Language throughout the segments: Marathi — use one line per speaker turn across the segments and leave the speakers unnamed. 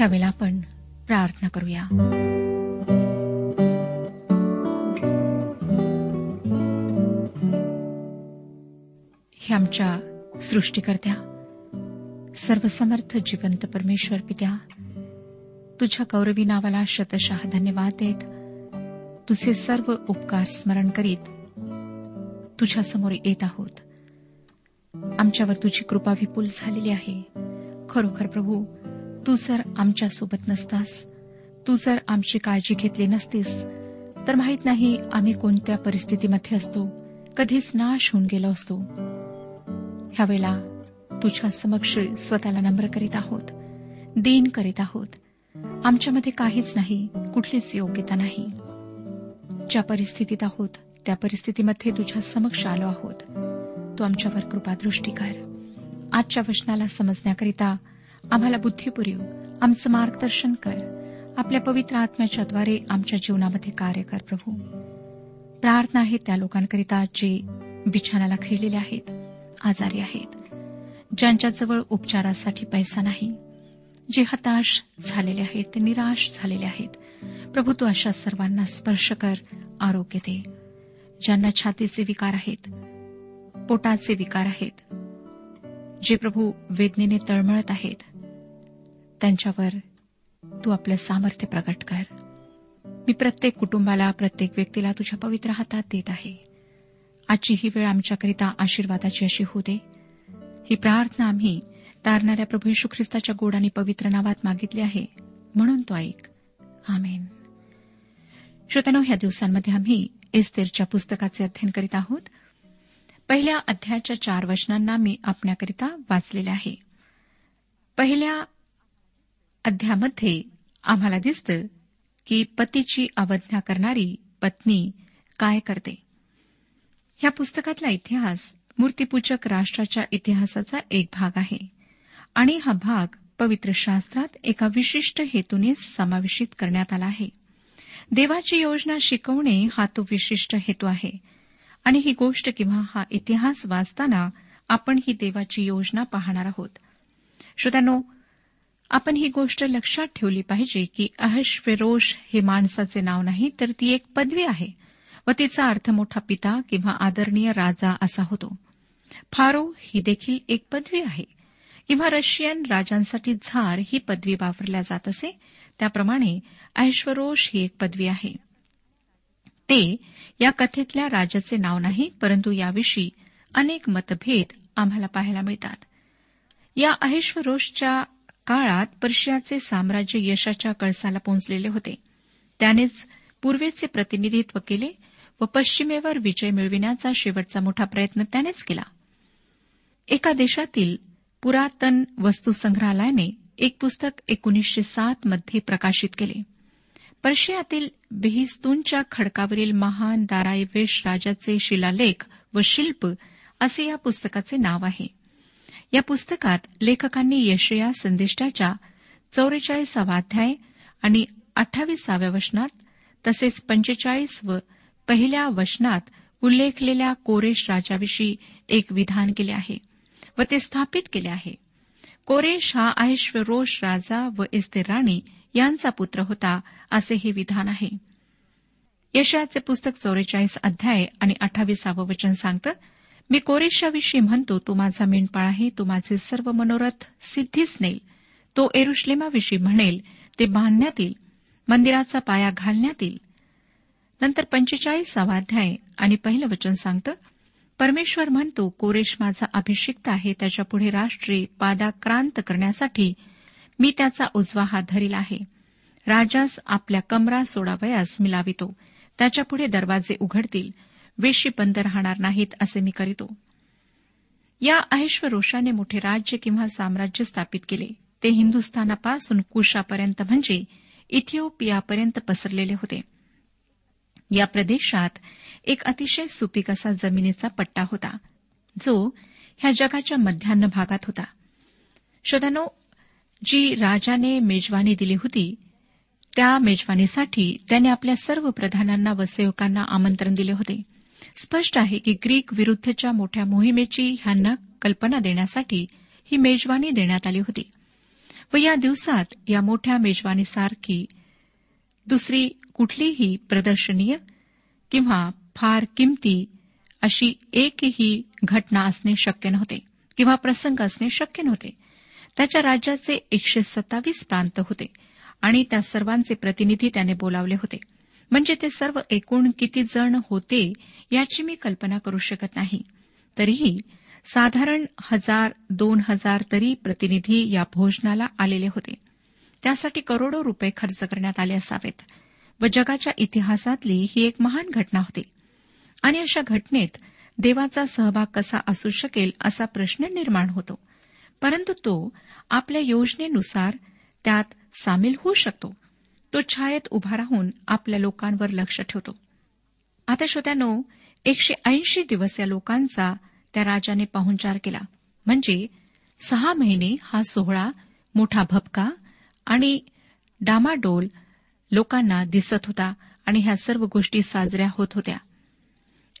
ह्यावेळेला आपण प्रार्थना करूया. हे आमच्या सृष्टीकर्त्या सर्वसमर्थ जिवंत परमेश्वर पित्या तुझ्या गौरवी नावाला शतशः धन्यवाद देत तुझे सर्व उपकार स्मरण करीत तुझ्यासमोर येत आहोत. आमच्यावर तुझी कृपा विपुल झालेली आहे. खरोखर प्रभू तू जर आमच्यासोबत नसतास तू जर आमची काळजी घेतली नसतीस तर माहीत नाही आम्ही कोणत्या परिस्थितीमध्ये असतो कधीच नाश होऊन गेलो असतो. ह्यावेळेला तुझ्या समक्ष स्वतःला नम्र करीत आहोत दिन करीत आहोत. आमच्यामध्ये काहीच नाही कुठलीच योग्यता नाही. ज्या परिस्थितीत आहोत त्या परिस्थितीमध्ये तुझ्या समक्ष आलो आहोत. तू आमच्यावर कृपादृष्टी कर. आजच्या वचनाला समजण्याकरिता आम्हाला बुद्धी आमचं मार्गदर्शन कर. आपल्या पवित्र आत्म्याच्याद्वारे आमच्या जीवनामध्ये कार्य कर प्रभू. प्रार्थना आहे त्या लोकांकरिता जे बिछानाला खेळलेले आहेत आजारी आहेत. ज्यांच्याजवळ उपचारासाठी पैसा नाही जे हताश झालेले आहेत ते निराश झालेले आहेत. प्रभू तू अशा सर्वांना स्पर्श कर आरोग्य दे. ज्यांना छातीचे विकार आहेत पोटाचे विकार आहेत जे प्रभू वेदनेने तळमळत आहेत त्यांच्यावर तू आपलं सामर्थ्य प्रकट कर. मी प्रत्येक कुटुंबाला प्रत्येक व्यक्तीला तुझ्या पवित्र हातात देत आहे. आजची ही वेळ आमच्याकरिता आशीर्वादाची अशी होऊ दे. ही प्रार्थना आम्ही तारणाऱ्या प्रभू येशू ख्रिस्ताच्या गोड आणि पवित्र नावात मागितली आहे म्हणून तो ऐक. आमेन. श्रोत्यानो ह्या दिवसांमध्ये आम्ही इस्तेरच्या पुस्तकाचे अध्ययन करीत आहोत. पहिल्या अध्यायाच्या चार वचनांना मी आपल्याकरिता वाचलेले आहे. पहिल्या अध्यामध्ये आम्हाला दिसतं की पतीची अवज्ञा करणारी पत्नी काय करते. ह्या पुस्तकातला इतिहास मूर्तीपूजक राष्ट्राच्या इतिहासाचा एक भाग आहे आणि हा भाग पवित्र शास्त्रात एका विशिष्ट हेतूने समावेशित करण्यात आला आहे. देवाची योजना शिकवणे हा तो विशिष्ट हेतू आहे आणि ही गोष्ट किंवा हा इतिहास वाचताना आपण ही देवाची योजना पाहणार आहोत. श्रोत्यानो आपण ही गोष्ट लक्षात ठेवली पाहिजे की अहश्वेरोश हे माणसाचे नाव नाही तर ती एक पदवी आहे व तिचा अर्थ मोठा पिता किंवा आदरणीय राजा असा होतो. फारो ही देखील एक पदवी आहे. किंवा रशियन राजांसाठी झार ही पदवी वापरल्या जात असे त्याप्रमाणे ऐश्वरोष ही एक पदवी आहे. ते या कथेतल्या राजाचे नाव नाही परंतु याविषयी अनेक मतभेद आम्हाला पाहायला मिळतात. या अहेश्वरोषच्या काळात पर्शियाचे साम्राज्य यशाच्या कळसाला पोहोचलेले होते. त्यानेच पूर्वेचे प्रतिनिधित्व केले व पश्चिमेवर विजय मिळविण्याचा शेवटचा मोठा प्रयत्न त्यानेच केला. एका देशातील पुरातन वस्तुसंग्रहालयाने एक पुस्तक एकोणीसशे सात मध्ये प्रकाशित केले. पर्शियातील बेहिस्तूनच्या खडकावरील महान दारायवेश राजाचे शिलालेख व शिल्प असे या पुस्तकाचे नाव आहे. या पुस्तकात लेखकांनी यशया संदिष्टाच्या चौवेचाळीसावा अध्याय आणि अठ्ठावीसाव्या वचनात तसेच पंचेचाळीस व पहिल्या वचनात उल्लेखलेल्या कोरेश राजाविषयी एक विधान केले आहे व ते स्थापित केले आहे. कोरेश हा ऐश्वरोष राजा व इस्ते राणी यांचा पुत्र होता असे हे विधान आहे. यशयाचे पुस्तक चौवेचाळीस अध्याय आणि अठ्ठावीसावं वचन सांगतं मी कोरेशाविषयी म्हणतो तो माझा मेंढपाळ आहे तो माझे सर्व मनोरथ सिद्धीच नेल तो एरुश्लेमाविषयी म्हणेल ते बांधण्यात येईल मंदिराचा पाया घालण्यात येईल. नंतर पंचेचाळीसावा अध्याय आणि पहिलं वचन सांगतं परमेश्वर म्हणतो कोरेश माझा अभिषिक्त आहे त्याच्यापुढे राष्ट्रे पादाक्रांत करण्यासाठी मी त्याचा उजवा हात धरील आहे. राजास आपल्या कमरा सोडावयास मिलावितो त्याच्यापुढे दरवाजे उघडतील. वेशी बंद राहणार नाहीत असे मी करीतो. या ऐश्वरोषाने मोठे राज्य किंवा साम्राज्य स्थापित केले. ते हिंदुस्थानापासून कुशापर्यंत म्हणजे इथिओपियापर्यंत पसरलेले होते. या प्रदेशात एक अतिशय सुपीक असा जमिनीचा पट्टा होता जो ह्या जगाच्या मध्यान्ह भागात होता. शोधानो जी राजाने मेजवानी दिली होती त्या मेजवानीसाठी त्याने आपल्या सर्व प्रधानांना व सेवकांना आमंत्रण दिले होते. स्पष्ट आहे की ग्रीक विरुद्धच्या मोठ्या मोहिमेची ह्यांना कल्पना देण्यासाठी ही मेजवानी देण्यात आली होती. व या दिवसात या मोठ्या मेजवानीसारखी दुसरी कुठलीही प्रदर्शनीय किंवा फार किमती अशी एकही घटना असणे शक्य नव्हते किंवा प्रसंग असणे शक्य नव्हते. त्याच्या राज्याचे एकशे सत्तावीस प्रांत होते आणि त्या सर्वांचे प्रतिनिधी त्याने बोलावले होते. म्हणजे ते सर्व एकूण किती जण होते याची मी कल्पना करू शकत नाही. तरीही साधारण हजार दोन हजार तरी प्रतिनिधी या भोजनाला आलेले होते. त्यासाठी करोडो रुपये खर्च करण्यात आले असावेत व जगाच्या इतिहासातली ही एक महान घटना होती. आणि अशा घटनेत देवाचा सहभाग कसा असू शकेल असा प्रश्न निर्माण होतो. परंतु तो आपल्या योजनेनुसार त्यात सामील होऊ शकतो. तो छायेत उभा राहून आपल्या लोकांवर लक्ष ठेवतो. आता श्रोत्यानो एकशे ऐंशी दिवस या लोकांचा त्या राजाने पाहुणचार केला. म्हणजे सहा महिने हा सोहळा मोठा भपका आणि डामाडोल लोकांना दिसत होता आणि ह्या सर्व गोष्टी साजऱ्या होत होत्या.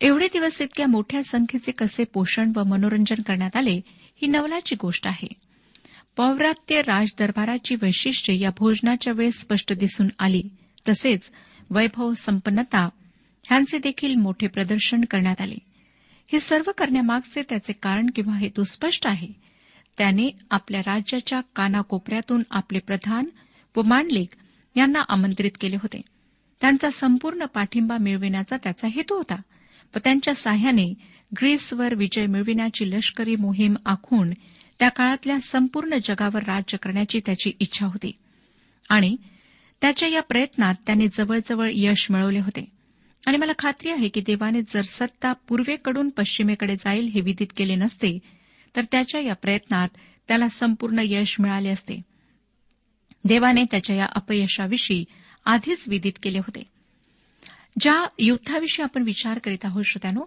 एवढे दिवस इतक्या मोठ्या संख्येचे कसे पोषण व मनोरंजन करण्यात आले ही नवलाची गोष्ट आहे. पौव्रात्य राजदरबाराची वैशिष्ट्ये या भोजनाच्या वेळेस स्पष्ट दिसून आली. तसेच वैभव संपन्नता ह्यांचे देखील मोठे प्रदर्शन करण्यात आले. हे सर्व करण्यामागचे त्याचे कारण किंवा हेतू स्पष्ट आहे. त्याने आपल्या राज्याच्या कानाकोपऱ्यातून आपले प्रधान व मांडलिक यांना आमंत्रित केले होते. त्यांचा संपूर्ण पाठिंबा मिळविण्याचा त्याचा हेतू होता व त्यांच्या साह्याने ग्रीसवर विजय मिळविण्याची लष्करी मोहीम आखून त्या काळातल्या संपूर्ण जगावर राज्य करण्याची त्याची इच्छा होती. आणि त्याच्या या प्रयत्नात त्याने जवळजवळ यश मिळवले होते. आणि मला खात्री आहे की देवाने जर सत्ता पूर्वेकडून पश्चिमेकडे जाईल हे विदित केले नसते तर त्याच्या या प्रयत्नात त्याला संपूर्ण यश मिळाले असते. देवाने त्याच्या या अपयशाविषयी आधीच विदित केले होते. ज्या युद्धाविषयी आपण विचार करीत आहोत श्रोत्यानो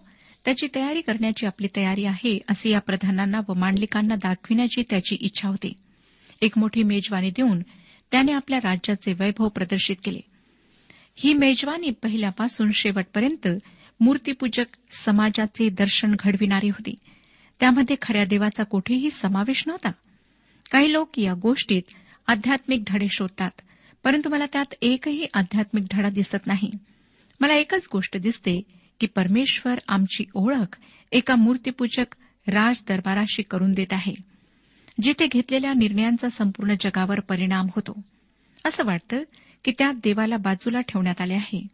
त्याची तयारी करण्याची आपली तयारी आहे असे या प्रधानांना व मांडलिकांना दाखविण्याची त्याची इच्छा होती. एक मोठी मेजवानी देऊन त्याने आपल्या राज्याचे वैभव प्रदर्शित केले. ही मेजवानी पहिल्यापासून शेवटपर्यंत मूर्तीपूजक समाजाचे दर्शन घडविणारी होती. त्यामध्ये खऱ्या देवाचा कुठेही समावेश नव्हता. काही लोक या गोष्टीत आध्यात्मिक धडे शोधतात परंतु मला त्यात एकही आध्यात्मिक धडा दिसत नाही. मला एकच गोष्ट दिसते की परमेश्वर आमची ओळख एका मूर्तीपूजक राज दरबाराशी करून देत आहे जिथे घेतलेल्या निर्णयांचा संपूर्ण जगावर परिणाम होतो. असं वाटतं की त्यात देवाला बाजूला ठेवण्यात आले आहे.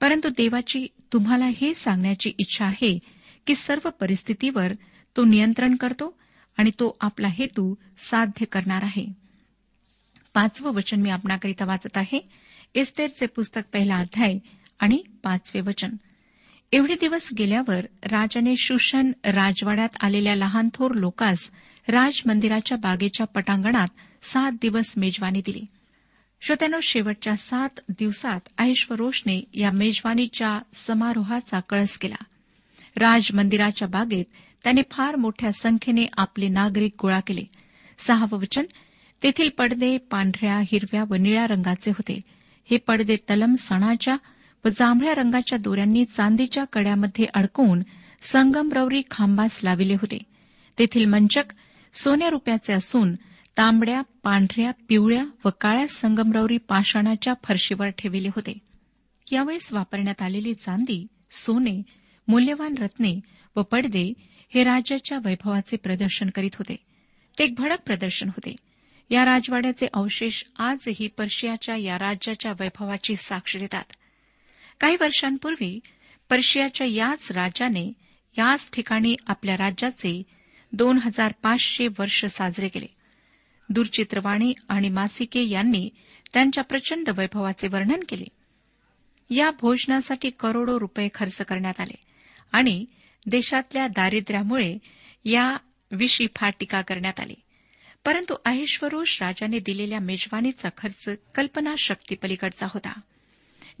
परंतु देवाची तुम्हाला हे सांगण्याची इच्छा आहे की सर्व परिस्थितीवर तो नियंत्रण करतो आणि तो आपला हेतू साध्य करणार आहे. पाचवं वचन मी आपणाकरिता वाचत आहे. एस्तेरचे पुस्तक पहिला अध्याय आणि पाचवे वचन. एवढे दिवस गेल्यावर राजाने शुशन राजवाड्यात आलेल्या लहान थोर लोकास राजमंदिराच्या बागेच्या पटांगणात सात दिवस मेजवानी दिली. श्रोत्यानो शेवटच्या सात दिवसात ऐश्वरोषने या मेजवानीच्या समारोहाचा कळस केला. राजमंदिराच्या बागेत त्याने फार मोठ्या संख्येने आपले नागरिक गोळा केले. सहावं वचन तेथील पडदे पांढऱ्या हिरव्या व निळ्या रंगाचे होते. हे पडदे तलम सणाच्या व जांभळ्या रंगाच्या दोऱ्यांनी चांदीच्या कड्यामध्ये अडकवून संगमरवरी खांबास लाविले होते. तेथील मंचक सोन्या रुपयाचे असून तांबड्या पांढऱ्या पिवळ्या व काळ्या संगमरवरी पाषाणाच्या फरशीवर ठेविले होते. यावेळेस वापरण्यात आलेली चांदी सोने मूल्यवान रत्ने व पडदे हे राज्याच्या वैभवाचे प्रदर्शन करीत होते. ते एक भडक प्रदर्शन होते. या राजवाड्याचे अवशेष आजही पर्शियाच्या या राज्याच्या वैभवाची साक्ष देतात. काही वर्षांपूर्वी पर्शियाच्या याच राजाने याच ठिकाणी आपल्या राज्याचे दोन हजार पाचशे वर्ष साजरे केले. दूरचित्रवाणी आणि मासिके यांनी त्यांच्या प्रचंड वैभवाचे वर्णन केले. या भोजनासाठी करोडो रुपये खर्च करण्यात आले आणि देशातल्या दारिद्र्यामुळे या विषयी फार टीका करण्यात आली. परंतु अहिश्वरोष राजाने दिलेल्या मेजवानीचा खर्च कल्पना शक्तीपलीकडचा होता.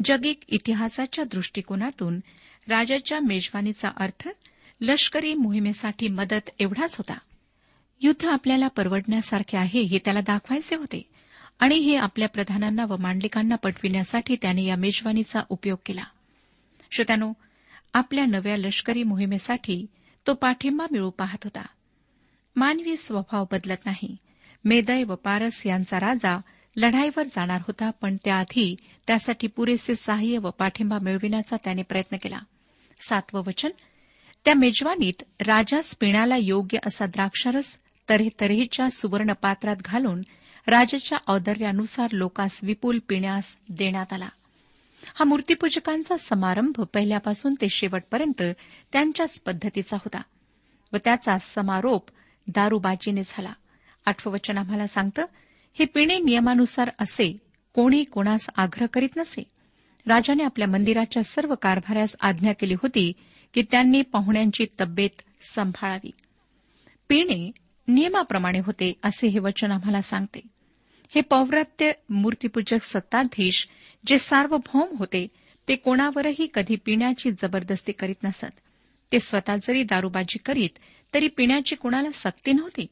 जगिक इतिहासाच्या दृष्टिकोनातून राजाच्या मेजवानीचा अर्थ लष्करी मोहिमेसाठी मदत एवढाच होता. युद्ध आपल्याला परवडण्यासारखे आहे हे त्याला दाखवायचे होते आणि हे आपल्या प्रधानांना व मांडलिकांना पटविण्यासाठी त्याने या मेजवानीचा उपयोग केला. श्रोत्यानो आपल्या नव्या लष्करी मोहिमेसाठी तो पाठिंबा मिळू पाहत होता. मानवी स्वभाव बदलत नाही. मेदय व पारस यांचा राजा लढाईवर जाणार होता पण त्याआधी त्यासाठी पुरेसे सहाय्य व पाठिंबा मिळविण्याचा त्याने प्रयत्न केला. सातवं वचन त्या मेजवानीत राजास पिण्याला योग्य असा द्राक्षारस तऱ्हेतऱ्हेच्या सुवर्ण पात्रात घालून राजाच्या औदर्यानुसार लोकास विपुल पिण्यास देण्यात आला. हा मूर्तीपूजकांचा समारंभ पहिल्यापासून ते शेवटपर्यंत त्यांच्याच पद्धतीचा होता व त्याचा समारोप दारूबाजीने झाला. आठवं वचन आम्हाला सांगतं हे पिणे नियमानुसार असे कोणी कोणास आग्रह करीत नसे. राजाने आपल्या मंदिराच्या सर्व कारभाऱ्यास आज्ञा केली होती की त्यांनी पाहुण्यांची तब्येत सांभाळावी. पिणे नियमाप्रमाणे होते असे हे वचन आम्हाला सांगते. हे पौव्रत्य मूर्तीपूजक सत्ताधीश जे सार्वभौम होते ते कोणावरही कधी पिण्याची जबरदस्ती करीत नसत. ते स्वतः जरी दारूबाजी करीत तरी पिण्याची कोणाला सक्ती नव्हती.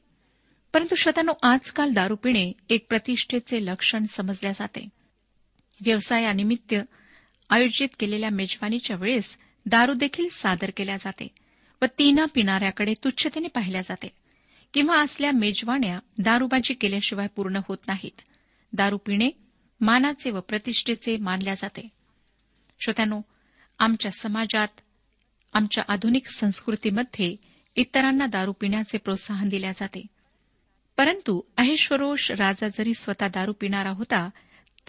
परंतु श्रोत्यानो आजकाल दारू पिणे एक प्रतिष्ठेचे लक्षण समजल्या जाते. व्यवसायानिमित्त आयोजित केलेल्या मेजवानीच्या वेळेस दारू देखील सादर केल्या जाते व तीन पिणाऱ्याकडे तुच्छतेने पाहिल्या जाते. किंवा असल्या मेजवाण्या दारूबाजी केल्याशिवाय पूर्ण होत नाहीत. दारू पिणे मानाचे व प्रतिष्ठेचे मानल्या जाते. श्रोत्यानो आमच्या समाजात आमच्या आधुनिक संस्कृतीमध्ये इतरांना दारू पिण्याचे प्रोत्साहन दिल्या जाते. परंतु अहेश्वरोष राजा जरी स्वतः दारू पिणारा होता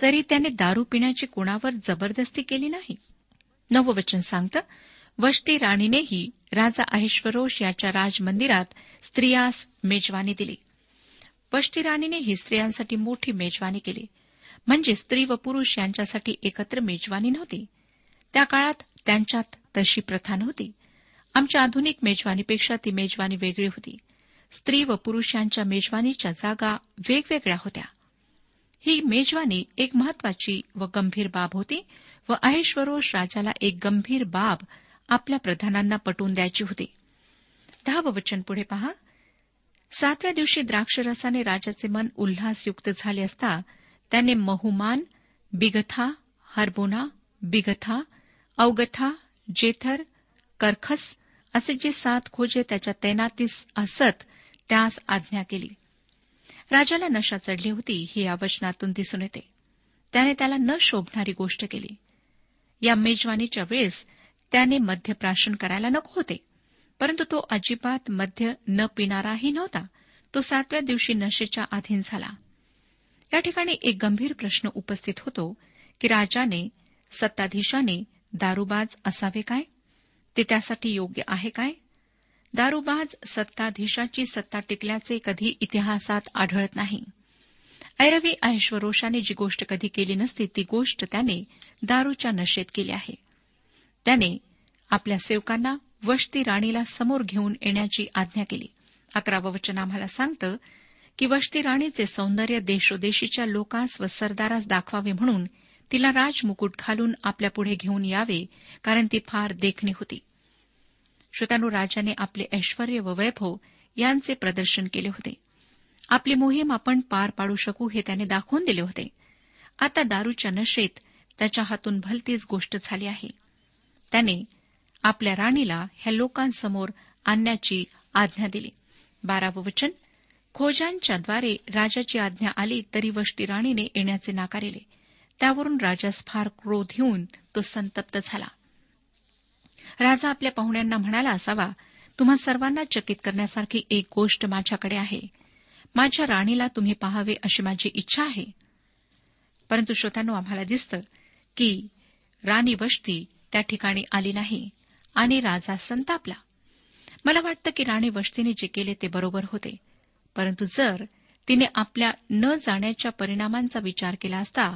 तरी त्याने दारू पिण्याची कुणावर जबरदस्ती केली नाही. नववचन सांगतं वष्टी राणीनेही राजा अहेश्वरोष याच्या राजमंदिरात स्त्रियास मेजवानी दिली. वष्टी राणीने ही स्त्रियांसाठी मोठी मेजवानी केली. म्हणजे स्त्री व पुरुष यांच्यासाठी एकत्र मेजवानी नव्हती. त्या काळात त्यांच्यात तशी प्रथा नव्हती. आमच्या आधुनिक मेजवानीपेक्षा ती मेजवानी वेगळी होती. स्त्री व पुरुषांच्या मेजवानीच्या जागा वेगवेगळ्या होत्या. ही मेजवानी एक महत्वाची व गंभीर बाब होती व अहेश्वरोष राजाला एक गंभीर बाब आपल्या प्रधानांना पटवून द्यायची होती. दहावं वचन पुढे पहा. सातव्या दिवशी द्राक्षरसाने राजाचे मन उल्हासयुक्त झाले असता त्याने महुमान बिगथा हरबोना बिगथा अवगथा जेथर करखस असे जे सात खोजे त्याच्या तैनातीस असत त्यास आज्ञा केली. राजाला नशा चढली होती ही या वचनातून दिसून येते. त्याने त्याला न शोभणारी गोष्ट केली. या मेजवानीच्या वेळेस त्याने मध्य प्राशन करायला नको होते परंतु तो अजिबात मद्य न पिणाराही नव्हता. तो सातव्या दिवशी नशेच्या अधीन झाला. या ठिकाणी एक गंभीर प्रश्न उपस्थित होतो की राजाने सत्ताधीशाने दारूबाज असावे काय? ते त्यासाठी योग्य आहे काय? दारूबाज सत्ताधीशाची सत्ता टिकल्याचे कधी इतिहासात आढळत नाही. ऐरवी ऐश्वरोषाने जी गोष्ट कधी केली नसती ती गोष्ट त्याने दारूच्या नशेत केली आहे. त्याने आपल्या सेवकांना वष्टी राणीला समोर घेऊन येण्याची आज्ञा केली. अकरावं वचन आम्हाला सांगतं की वष्टी राणीचे सौंदर्य देशोदेशीच्या लोकांस व सरदारास दाखवावे म्हणून तिला राजमुकुट घालून आपल्यापुढे घेऊन यावे कारण ती फार देखणी होती. श्रोत्यानो राजाने आपले ऐश्वर व वैभव यांचे प्रदर्शन केले होते. आपली मोहीम आपण पार पाडू शकू हे त्याने दाखवून दिले होते. आता दारूच्या नशेत त्याच्या हातून भलतीच गोष्ट झाली आहे. त्याने आपल्या राणीला ह्या लोकांसमोर आणण्याची आज्ञा दिली. बारावं वचन खोजांच्याद्वारे राजाची आज्ञा आली तरी वष्टी राणीने येण्याचे नाकारिले. त्यावरून राजास फार क्रोध येऊन तो संतप्त झाला. राजा आपल्या पाहुण्यांना म्हणाला असावा तुम्हा सर्वांना चकित करण्यासारखी एक गोष्ट माझ्याकडे आहे. माझ्या राणीला तुम्ही पाहावे अशी माझी इच्छा आहे. परंतु श्रोत्यानो आम्हाला दिसतं की राणी वष्टी त्या ठिकाणी आली नाही आणि राजा संतापला. मला वाटतं की राणी वष्टीने जे केले ते बरोबर होते. परंतु जर तिने आपल्या न जाण्याच्या परिणामांचा विचार केला असता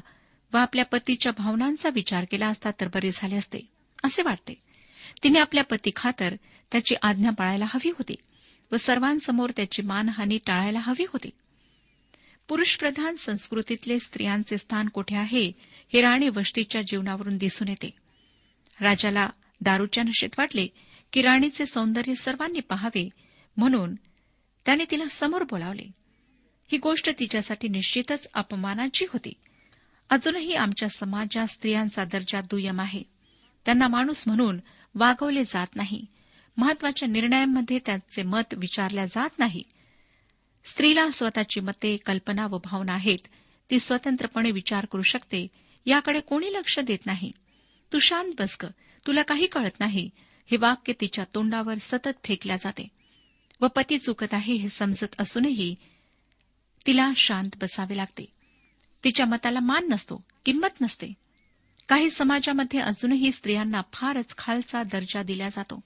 व आपल्या पतीच्या भावनांचा विचार केला असता तर बरे झाले असते असे वाटते. तिने आपल्या पती खातर त्याची आज्ञा पाळायला हवी होती व सर्वांसमोर त्याची मानहानी टाळायला हवी होती. पुरुषप्रधान संस्कृतीतले स्त्रियांचे स्थान कोठे आहे हे राणी वष्टीच्या जीवनावरून दिसून येते. राजाला दारूच्या नशेत वाटले की राणीचे सौंदर्य सर्वांनी पाहावे म्हणून त्याने तिला समोर बोलावले. ही गोष्ट तिच्यासाठी निश्चितच अपमानाची होती. अजूनही आमच्या समाजात स्त्रियांचा दर्जा दुय्यम आहे. त्यांना माणूस म्हणून वागवले जात नाही. महत्त्वाच्या निर्णयांमध्ये त्यांचे मत विचारल्या जात नाही. स्त्रीला स्वतःची मते कल्पना व भावना आहेत. ती स्वतंत्रपणे विचार करू शकते. याकडे कोणी लक्ष देत नाही. तू शांत बसक तुला काही कळत नाही. हे वाक्य तिच्या तोंडावर सतत फेकल्या जाते. व पती चुकत आहे हे समजत असूनही तिला शांत बसावे लागते. तिच्या मताला मान नसतो किंमत नसते. काही समाजामध्ये अजूनही स्त्रियांना फारच खालचा दर्जा दिला जातो.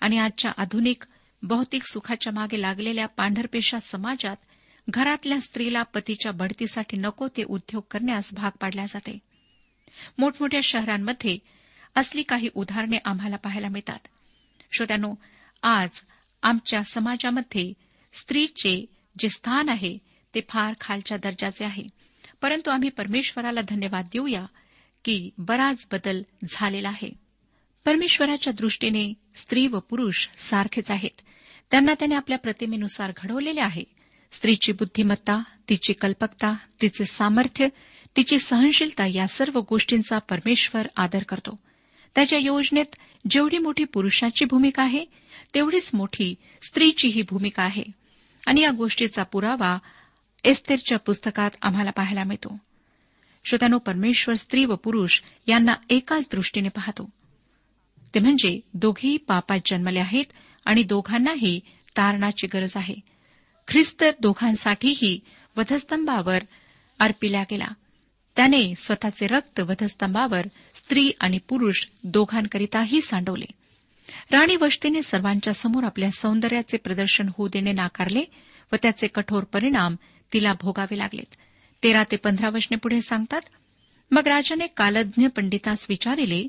आणि आजच्या आधुनिक भौतिक सुखाच्या मागे लागलेल्या पांढरपेशा समाजात घरातल्या स्त्रीला पतीच्या बढतीसाठी नको ते उद्योग करण्यास भाग पाडल्या जाते. मोठमोठ्या शहरांमध्ये असली काही उदाहरणे आम्हाला पाहायला मिळतात. श्रोत्यानो आज आमच्या समाजामध्ये स्त्रीचे जे स्थान आहे ते फार खालच्या दर्जाचे आहे. परंतु आम्ही परमेश्वराला धन्यवाद देऊया की बराच बदल झालेला आहे. परमेश्वराच्या दृष्टीने स्त्री व पुरुष सारखेच आहेत. त्यांना त्याने आपल्या प्रतिमेनुसार घडवलेले आहे. स्त्रीची बुद्धिमत्ता तिची कल्पकता तिचे सामर्थ्य तिची सहनशीलता या सर्व गोष्टींचा परमेश्वर आदर करतो. त्याच्या योजनेत जेवढी मोठी पुरुषाची भूमिका आहे तेवढीच मोठी स्त्रीचीही भूमिका आहे. आणि या गोष्टीचा पुरावा एस्तेरच्या पुस्तकात आम्हाला पाहायला मिळतो. श्रोत्यानो परमेश्वर स्त्री व पुरुष यांना एकाच दृष्टीने पाहतो. ते म्हणजे दोघेही पापात जन्मले आहेत आणि दोघांनाही तारणाची गरज आहे. ख्रिस्त दोघांसाठीही वधस्तंभावर अर्पिला गेला. त्याने स्वतःचे रक्त वधस्तंभावर स्त्री आणि पुरुष दोघांकरिताही सांडवले. राणी वष्टीने सर्वांच्या समोर आपल्या सौंदर्याचे प्रदर्शन होऊ देणे नाकारले व त्याचे कठोर परिणाम तिला भोगावे लागलेत. तेरा ते पंधरा वचने पुढे सांगतात मग राजाने कालज्ञ पंडितास विचारिले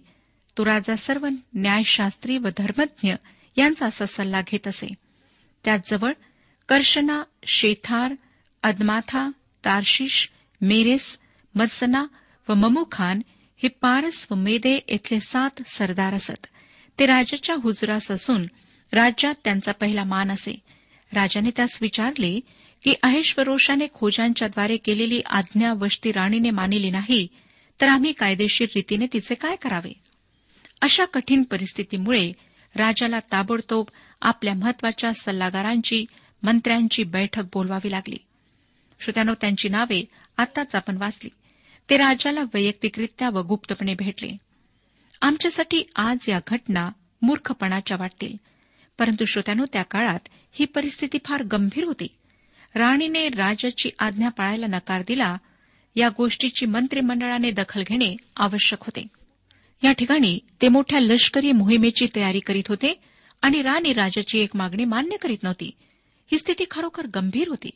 तो राजा सर्व न्यायशास्त्री व धर्मज्ञ यांचा असा सल्ला घेत असे. त्याचजवळ कर्शना शेथार अदमाथा तारशिश मेरेस मत्सना व ममुखान हे पारस व मेदे येथले सात सरदार असत. ते राजाच्या हुजुरास असून राज्यात त्यांचा पहिला मान असे. राजाने त्यास विचारले की अहेश्वरोषाने खोजांच्याद्वारे केलेली आज्ञा वष्टी राणीने मानिली नाही तर आम्ही कायदेशीर रीतीने तिचे काय करावे? अशा कठीण परिस्थितीमुळे राजाला ताबडतोब आपल्या महत्त्वाच्या सल्लागारांची मंत्र्यांची बैठक बोलवावी लागली. श्रोत्यानो त्यांची नावे आताच आपण वाचली. ते राजाला वैयक्तिकरित्या व गुप्तपणे भेटले. आमच्यासाठी आज या घटना मूर्खपणाच्या वाटतील परंतु श्रोत्यानो त्या काळात ही परिस्थिती फार गंभीर होती. राणीने राजाची आज्ञा पाळायला नकार दिला या गोष्टीची मंत्रिमंडळाने दखल घेणे आवश्यक होते. या ठिकाणी ते मोठ्या लष्करी मोहिमेची तयारी करीत होते आणि राणी राजाची एक मागणी मान्य करीत नव्हती. ही स्थिती खरोखर गंभीर होती.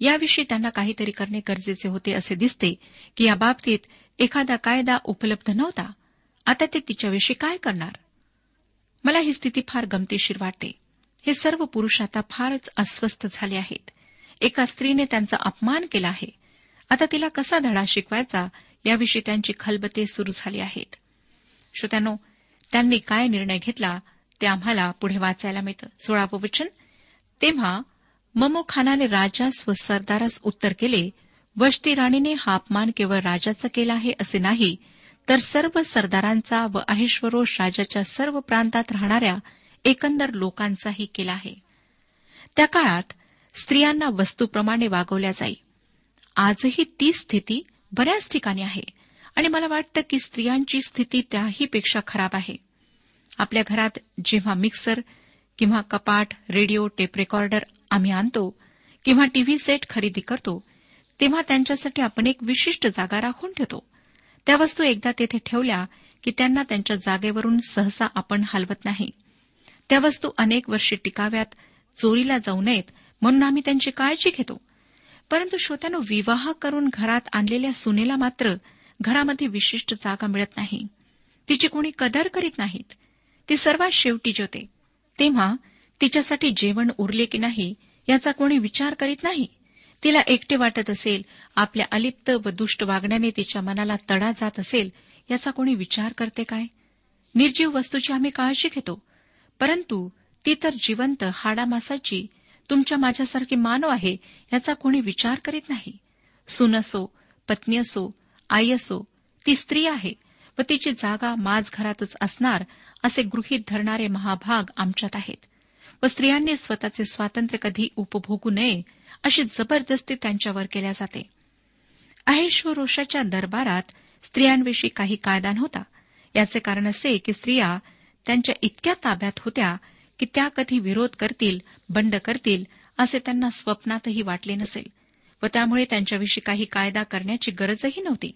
याविषयी त्यांना काहीतरी करणे गरजेचे होते असे दिसते की या बाबतीत एखादा कायदा उपलब्ध नव्हता. आता ते तिच्याविषयी काय करणार? मला ही स्थिती फार गमतीशीर वाटते. हे सर्व पुरुष आता फारच अस्वस्थ झाले आहेत. एका स्त्रीने त्यांचा अपमान केला आहे. आता तिला कसा धडा शिकवायचा याविषयी त्यांची खलबते सुरू झाली आहेत. श्रोत्यानो त्यांनी काय निर्णय घेतला ते आम्हाला पुढे वाचायला मिळतं. सोळावं वचन. तेव्हा ममो खानाने राजास व सरदारास उत्तर केले वष्टी राणीने हा अपमान केवळ राजाचा केला आहे असे नाही तर सर्व सरदारांचा व अहिश्वरोष राजाच्या सर्व प्रांतात राहणाऱ्या एकंदर लोकांचाही केला आहे. त्या काळात स्त्रियांना वस्तूप्रमाणे वागवल्या जाई. आजही ती स्थिती बऱ्याच ठिकाणी आहे. आणि मला वाटतं की स्त्रियांची स्थिती त्याहीपेक्षा खराब आहे. आपल्या घरात जेव्हा मिक्सर किंवा कपाट रेडिओ टेप रेकॉर्डर आम्ही आणतो किंवा टीव्ही सेट खरेदी करतो तेव्हा त्यांच्यासाठी आपण एक विशिष्ट जागा राखून ठेवतो. त्या वस्तू एकदा तेथे ठेवल्या की त्यांना त्यांच्या जागेवरून सहसा आपण हलवत नाही. त्या वस्तू अनेक वर्षे टिकाव्यात चोरीला जाऊ नयेत म्हणून आम्ही त्यांची काळजी घेतो. परंतु श्रोत्यानं विवाह करून घरात आणलेल्या सुनेला मात्र घरामध्ये विशिष्ट जागा मिळत नाही. तिची कोणी कदर करीत नाहीत. ती सर्वात शेवटी जेवते. तेव्हा तिच्यासाठी जेवण उरले की नाही याचा कोणी विचार करीत नाही. तिला एकटे वाटत असेल आपल्या अलिप्त व दुष्ट वागण्याने तिच्या मनाला तडा जात असेल याचा कोणी विचार करते काय? निर्जीव वस्तूची आम्ही काळजी घेतो. परंतु ती तर जिवंत हाडामासाची तुमच्या माझ्यासारखे मानव आहे याचा कोणी विचार करीत नाही. सून असो पत्नी असो आई असो ती स्त्री आहे व तिची जागा माज घरातच असणार असे गृहीत धरणारे महाभाग आमच्यात आहेत. व स्त्रियांनी स्वतःचे स्वातंत्र्य कधी उपभोगू नये अशी जबरदस्ती त्यांच्यावर केल्या जाते. अहेश्वरोषाच्या दरबारात स्त्रियांविषयी काही कायदा नव्हता. याचे कारण असे की स्त्रिया त्यांच्या इतक्या ताब्यात होत्या की त्या कधी विरोध करतील बंड करतील असे त्यांना स्वप्नातही वाटले नसेल. व त्यामुळे त्यांच्याविषयी काही कायदा करण्याची गरजही नव्हती.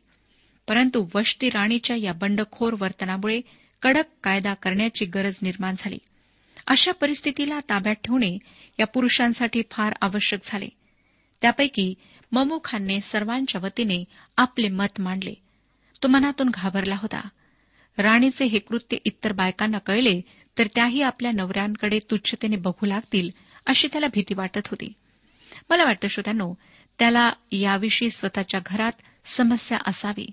परंतु वष्टी राणीच्या या बंडखोर वर्तनामुळे कडक कायदा करण्याची गरज निर्माण झाली. अशा परिस्थितीला ताब्यात ठेवणे या पुरुषांसाठी फार आवश्यक झाले. त्यापैकी ममू खानने सर्वांच्या वतीने आपले मत मांडले. तो मनातून घाबरला होता. राणीचे हे कृत्य इतर बायकांना कळले तर त्याही आपल्या नवऱ्यांकडे तुच्छतेने बघू लागतील अशी त्याला भीती वाटत होती. मला वाटतं श्रोत्यानो त्याला याविषयी स्वतःच्या घरात समस्या असावी.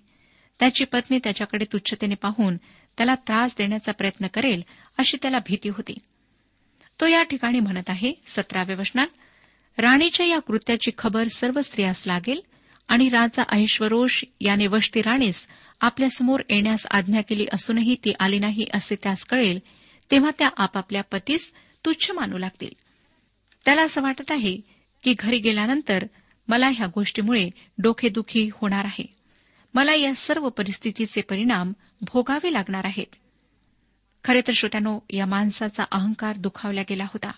त्याची पत्नी त्याच्याकडे तुच्छतेने पाहून त्याला त्रास देण्याचा प्रयत्न करेल अशी त्याला भीती होती. तो या ठिकाणी म्हणत आहे सतराव्या वचनात राणीच्या या कृत्याची खबर सर्व स्त्रियास लागेल आणि राजा ऐश्वरोष याने वष्टी राणीस आपल्यासमोर येण्यास आज्ञा केली असूनही ती आली नाही असे त्यास कळेल तेव्हा त्या आपापल्या पतीस तुच्छ मानू लागतील. त्याला असं वाटत आहे की घरी गेल्यानंतर मला ह्या गोष्टीमुळे डोकेदुखी होणार आहे. मला या सर्व परिस्थितीचे परिणाम भोगावे लागणार आहेत. खरे तर श्रोत्यानो या माणसाचा अहंकार दुखावला गेला होता.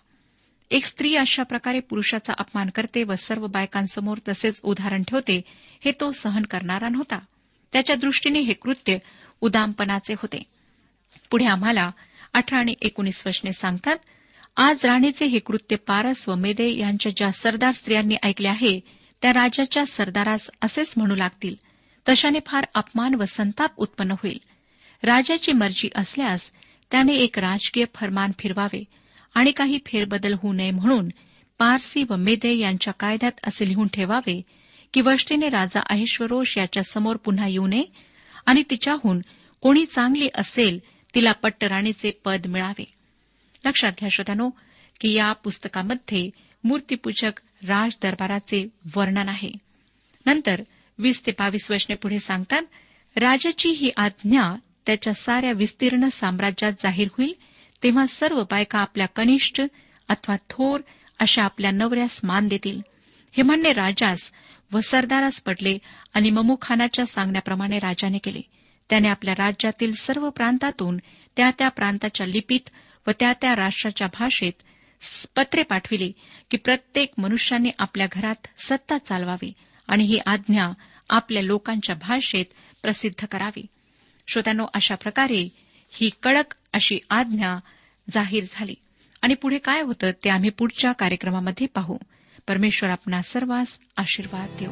एक स्त्री अशा प्रकारे पुरुषाचा अपमान करते व सर्व बायकांसमोर तसेच उदाहरण ठेवते हे तो सहन करणारा नव्हता. त्याच्या दृष्टीने हे कृत्य उदामपणाचे होते. पुढे आम्हाला अठरा आणि एकोणीस वचने सांगतात आज राणीचे हे कृत्य पारस व मेदे यांच्या ज्या सरदार स्त्रियांनी ऐकले आहे त्या राजाच्या सरदारास असेच म्हणू लागतील. तशाने फार अपमान व संताप उत्पन्न होईल. राजाची मर्जी असल्यास त्याने एक राजकीय फरमान फिरवावे आणि काही फेरबदल होऊ नये म्हणून पारसी व मेदे यांच्या कायद्यात असे लिहून ठेवावे की वष्टीने राजा अहिश्वरोष याच्या समोर पुन्हा येऊ नये आणि तिच्याहून कोणी चांगली असेल तिला पट्टराणीचे पद मिळावे. लक्षात घ्या श्रोत्यानो की या पुस्तकामध्ये मूर्तीपूजक राज दरबाराचे वर्णन आहे. नंतर वीस ते बावीस वचने पुढे सांगतात राजाची ही आज्ञा त्याच्या साऱ्या विस्तीर्ण साम्राज्यात जाहीर होईल तेव्हा सर्व बायका आपल्या कनिष्ठ अथवा थोर अशा आपल्या नवऱ्यास मान देतील. हे म्हणणे राजास व सरदारास पडले आणि ममुखानाच्या सांगण्याप्रमाणे राजाने केले. त्याने आपल्या राज्यातील सर्व प्रांतातून त्या त्या प्रांताच्या लिपीत व त्या त्या राष्ट्राच्या भाषेत पत्रे पाठविली की प्रत्येक मनुष्याने आपल्या घरात सत्ता चालवावी आणि ही आज्ञा आपल्या लोकांच्या भाषेत प्रसिद्ध करावी. श्रोत्यानो अशा प्रकारे ही कडक अशी आज्ञा जाहीर झाली. आणि पुढे काय होतं ते आम्ही पुढच्या कार्यक्रमामध्ये पाहू. परमेश्वर आपणा सर्वांस आशीर्वाद देऊ.